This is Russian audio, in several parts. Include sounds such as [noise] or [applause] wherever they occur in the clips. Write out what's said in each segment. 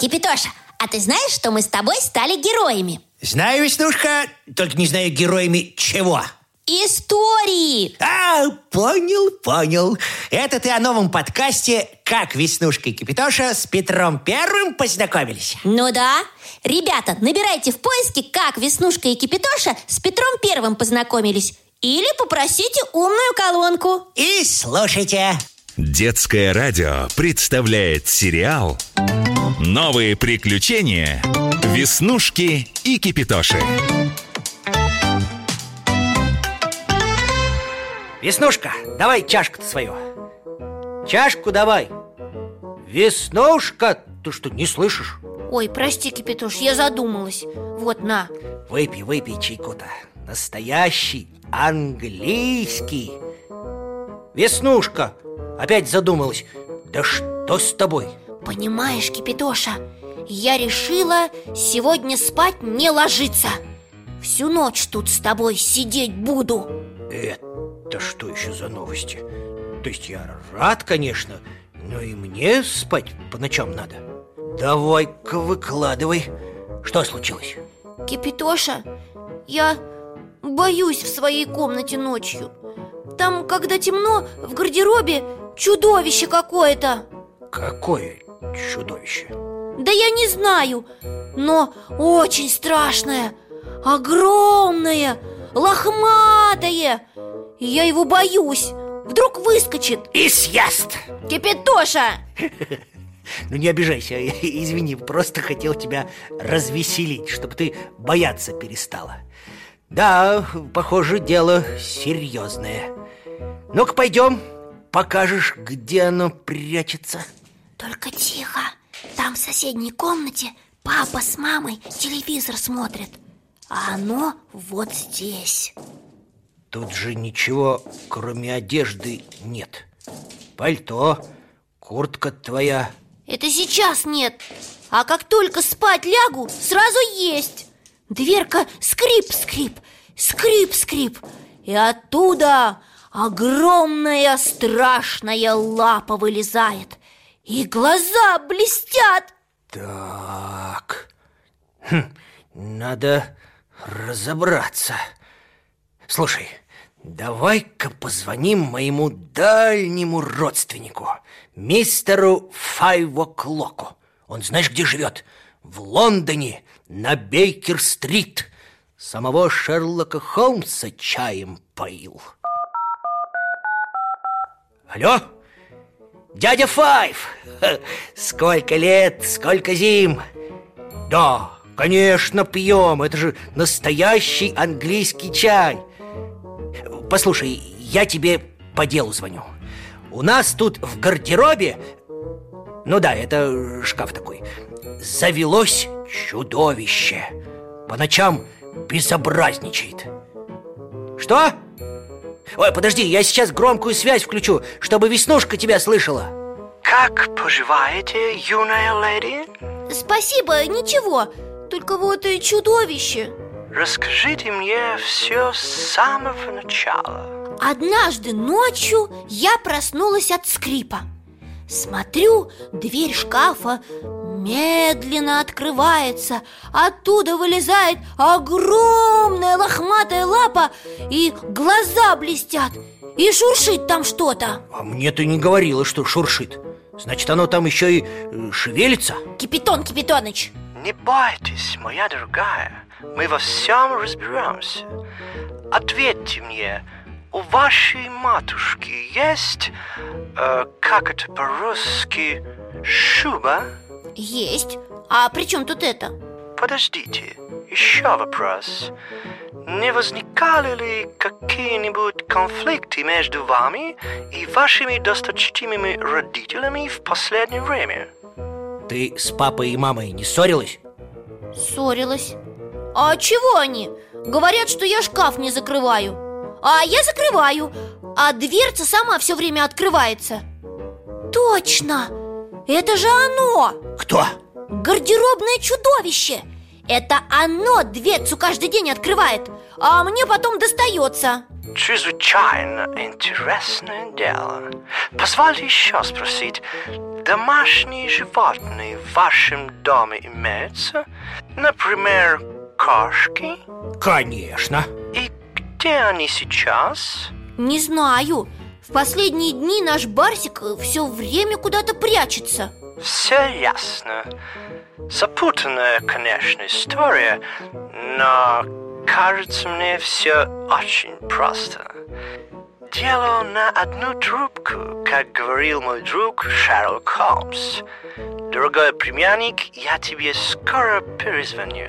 Кипитоша, а ты знаешь, что мы с тобой стали героями? Знаю, Веснушка, только не знаю героями чего. Истории! А, понял, понял. Это ты о новом подкасте «Как Веснушка и Кипитоша с Петром Первым познакомились». Ну да. Ребята, набирайте в поиске «Как Веснушка и Кипитоша с Петром Первым познакомились» или попросите умную колонку. И слушайте. Детское радио представляет сериал «Новые приключения. Веснушки и Кипитоши». Веснушка, давай чашку-то свою. Чашку давай. Веснушка, ты что, не слышишь? Ой, прости, Кипитош, я задумалась. Вот, на. Выпей, выпей чайку-то. Настоящий английский. Веснушка, опять задумалась. Да что с тобой? Понимаешь, Кипитоша, я решила сегодня спать не ложиться. Всю ночь тут с тобой сидеть буду. Это что еще за новости? То есть я рад, конечно, но и мне спать по ночам надо. Давай-ка выкладывай. Что случилось? Кипитоша, я боюсь в своей комнате ночью. Там, когда темно, в гардеробе чудовище какое-то. Какое чудовище? Да я не знаю, но очень страшное, огромное, лохматое. Я его боюсь. Вдруг выскочит. И съест! Кипитоша! [laughs] Ну не обижайся, [laughs] извини, просто хотел тебя развеселить, чтобы ты бояться перестала. Да, похоже, дело серьезное. Ну-ка пойдем, покажешь, где оно прячется. Только тихо. Там в соседней комнате папа с мамой телевизор смотрят. А оно вот здесь. Тут же ничего, кроме одежды, нет. Пальто, куртка твоя. Это сейчас нет. А как только спать лягу, сразу есть. Дверка скрип-скрип, скрип-скрип. И оттуда огромная страшная лапа вылезает. И глаза блестят. Так, хм, надо разобраться. Слушай, давай-ка позвоним моему дальнему родственнику, мистеру Файвоклоку. Он знаешь, где живет? В Лондоне, на Бейкер-стрит. Самого Шерлока Холмса чаем поил. Алло? Дядя Файв! Сколько лет, сколько зим! Да, конечно, пьем. Это же настоящий английский чай. Послушай, я тебе по делу звоню. У нас тут в гардеробе, ну да, это шкаф такой, завелось чудовище. По ночам безобразничает. Что? Ой, подожди, я сейчас громкую связь включу, чтобы Веснушка тебя слышала. Как поживаете, юная леди? Спасибо, ничего. Только вот и чудовище. Расскажите мне все с самого начала. Однажды ночью я проснулась от скрипа. Смотрю, дверь шкафа медленно открывается. Оттуда вылезает огромная лохматая лапа И глаза блестят. И шуршит там что-то. А мне ты не говорила, что шуршит. Значит, оно там еще и э, шевелится. Кипятон Кипятоныч Не бойтесь, моя дорогая Мы во всем разберемся. Ответьте мне, у вашей матушки есть, э, как это по-русски, шуба? Есть А при чем тут это? Подождите, еще вопрос. Не возникали ли какие-нибудь конфликты между вами и вашими досточтимыми родителями в последнее время? Ты с папой и мамой не ссорилась? Ссорилась А чего они? Говорят, что я шкаф не закрываю а я закрываю А дверца сама все время открывается Точно! Это же оно! Кто? Гардеробное чудовище! Это оно дверцу каждый день открывает А мне потом достается чрезвычайно интересное дело. Позвольте еще спросить, домашние животные в вашем доме имеются? Например, кошки? Конечно И где они сейчас? Не знаю В последние дни наш Барсик все время куда-то прячется Все ясно. Запутанная, конечно, история, но кажется мне все очень просто. Дело на одну трубку, как говорил мой друг Шерлок Холмс. Дорогой племянник, я тебе скоро перезвоню.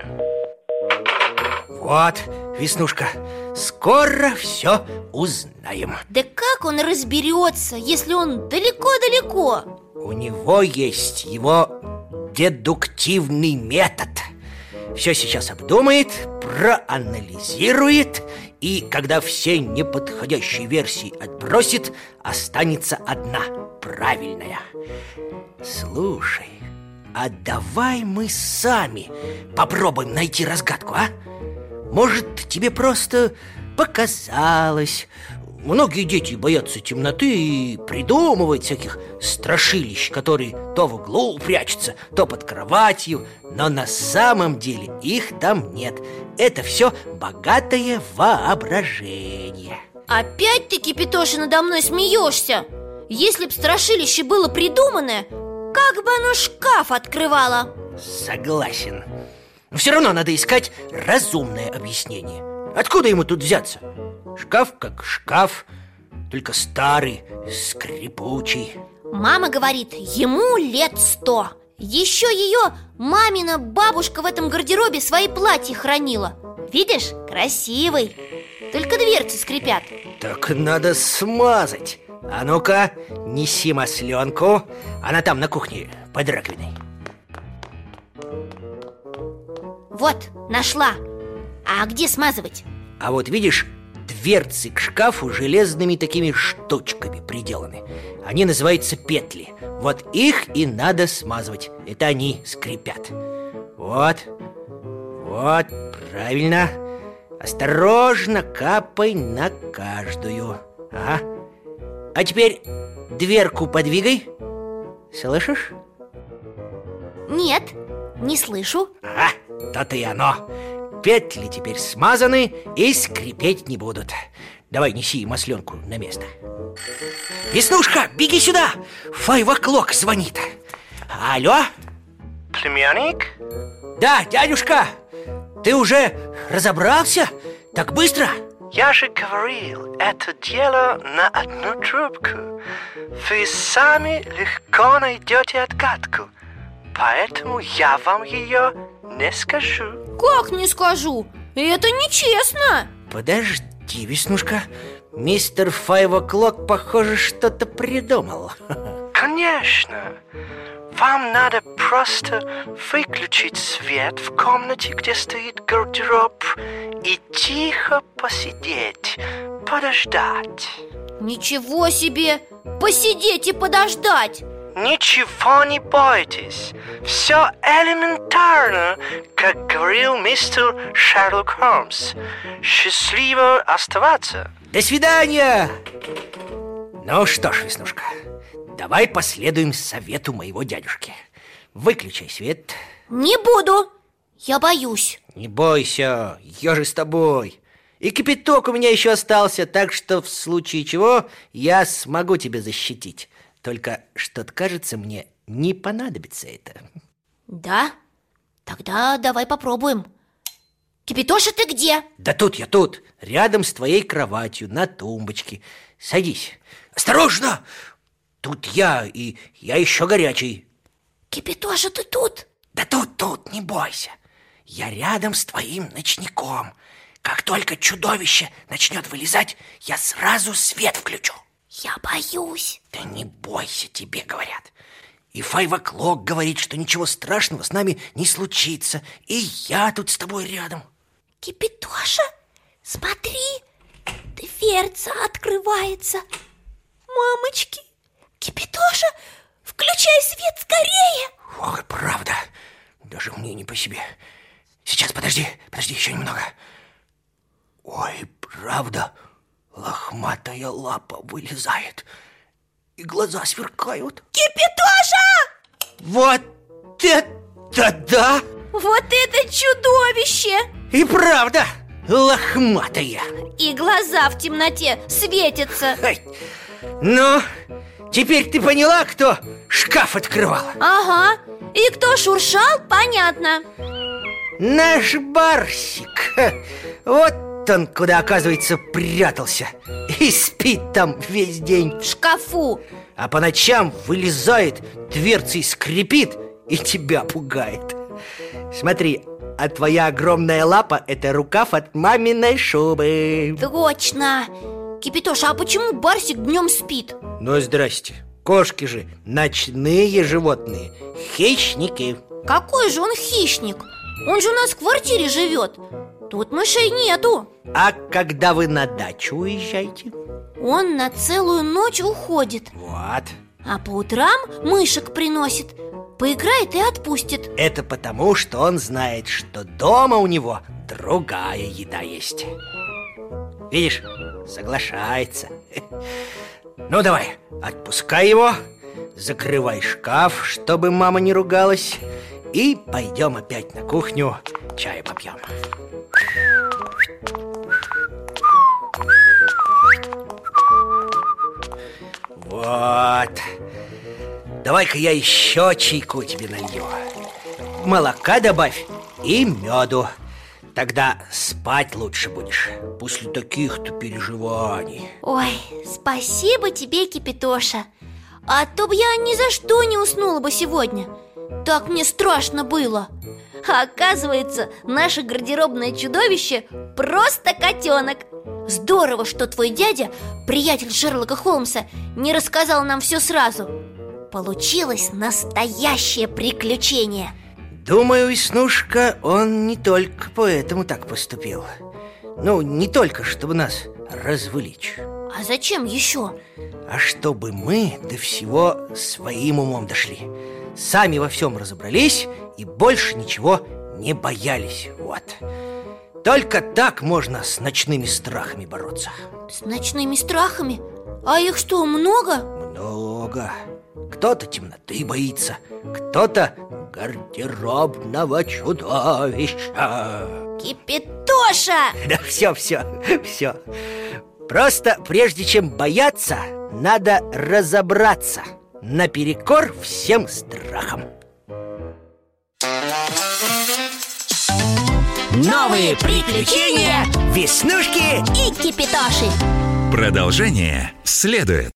Вот, Веснушка, скоро все узнаем Да как он разберется, если он далеко-далеко? У него есть его дедуктивный метод Все сейчас обдумает, проанализирует И когда все неподходящие версии отбросит Останется одна, правильная Слушай, а давай мы сами попробуем найти разгадку, а? Может, тебе просто показалось Многие дети боятся темноты и придумывают всяких страшилищ, которые то в углу прячутся, то под кроватью Но на самом деле их там нет. Это все богатое воображение. Опять ты, Кипитоша, надо мной смеешься Если б страшилище было придуманное Как бы оно шкаф открывало? Согласен. Но все равно надо искать разумное объяснение Откуда ему тут взяться? Шкаф как шкаф, только старый, скрипучий. Мама говорит, ему лет сто. Еще ее мамина бабушка в этом гардеробе свои платья хранила. Видишь, красивый. Только дверцы скрипят. Так надо смазать. А ну-ка, неси масленку. Она там на кухне, под раковиной. Вот, нашла А где смазывать? А вот видишь, дверцы к шкафу железными такими штучками приделаны. Они называются петли. Вот их и надо смазывать. Это они скрипят. Вот, вот, правильно. Осторожно капай на каждую. Ага. А теперь дверку подвигай. Слышишь? Нет, не слышу. Ага, то-то и оно Петли теперь смазаны и скрипеть не будут Давай неси масленку на место Веснушка, беги сюда! Файв-оклок звонит Алло? Племянник? Да, дядюшка Ты уже разобрался? Так быстро? Я же говорил, это дело на одну трубку. Вы сами легко найдете отгадку. Поэтому я вам ее не скажу. Как не скажу? Это нечестно Подожди, Веснушка Мистер Файв-оклок, похоже, что-то придумал [laughs] Конечно. Вам надо просто выключить свет в комнате, где стоит гардероб, и тихо посидеть, подождать. Ничего себе! Посидеть и подождать! Ничего не бойтесь. Все элементарно, как говорил мистер Шерлок Холмс. Счастливо оставаться. До свидания! Ну что ж, Веснушка, давай последуем совету моего дядюшки Выключай свет Не буду! Я боюсь Не бойся, я же с тобой И кипяток у меня еще остался Так что в случае чего я смогу тебя защитить Только что-то кажется мне не понадобится это. Да? Тогда давай попробуем. Кипитоша, ты где? Да тут я тут, рядом с твоей кроватью, на тумбочке. Садись. Осторожно! Тут я, и я еще горячий. Кипитоша, ты тут? Да тут, тут, не бойся. Я рядом с твоим ночником. Как только чудовище начнет вылезать Я сразу свет включу Я боюсь. Да не бойся, тебе говорят. И Файвоклок говорит, что ничего страшного с нами не случится. И я тут с тобой рядом. Кипитоша, смотри, дверца открывается. Мамочки, Кипитоша, включай свет скорее. Ох, правда, даже мне не по себе. Сейчас, подожди, подожди еще немного. Ой, правда, лохматая лапа вылезает И глаза сверкают Кипитоша! Вот это да! Вот это чудовище! И правда, лохматая И глаза в темноте светятся Ай. Ну, теперь ты поняла, кто шкаф открывал? Ага, и кто шуршал, понятно Наш Барсик Ха, Вот он куда, оказывается, прятался. И спит там весь день. В шкафу. А по ночам вылезает, дверцей скрипит и тебя пугает. Смотри, а твоя огромная лапа – это рукав от маминой шубы. Точно. Кипитоша, а почему Барсик днем спит? Ну, здрасте. Кошки же ночные животные Хищники. Какой же он хищник? Он же у нас в квартире живет Тут мышей нету. А когда вы на дачу уезжаете? Он на целую ночь уходит. Вот. А по утрам мышек приносит Поиграет и отпустит. Это потому, что он знает, что дома у него другая еда есть. Видишь, соглашается. Ну давай, отпускай его Закрывай шкаф, чтобы мама не ругалась И пойдем опять на кухню Чай попьем. Вот. Давай-ка я еще чайку тебе налью. Молока добавь и меду. Тогда спать лучше будешь После таких-то переживаний. Ой, спасибо тебе, Кипитоша. А то б я ни за что не уснула бы сегодня Так мне страшно было. А оказывается, наше гардеробное чудовище просто котенок. Здорово, что твой дядя, приятель Шерлока Холмса, не рассказал нам все сразу. Получилось настоящее приключение. Думаю, Веснушка, он не только поэтому так поступил. Ну, не только, чтобы нас развлечь. А зачем еще? А чтобы мы до всего своим умом дошли Сами во всем разобрались и больше ничего не боялись. Вот. Только так можно с ночными страхами бороться. С ночными страхами? А их что, много? Много. Кто-то темноты боится Кто-то гардеробного чудовища. Кипитоша! [laughs] Да все, все, все Просто прежде чем бояться, надо разобраться Наперекор всем страхам Новые приключения Веснушки и Кипитоши Продолжение следует.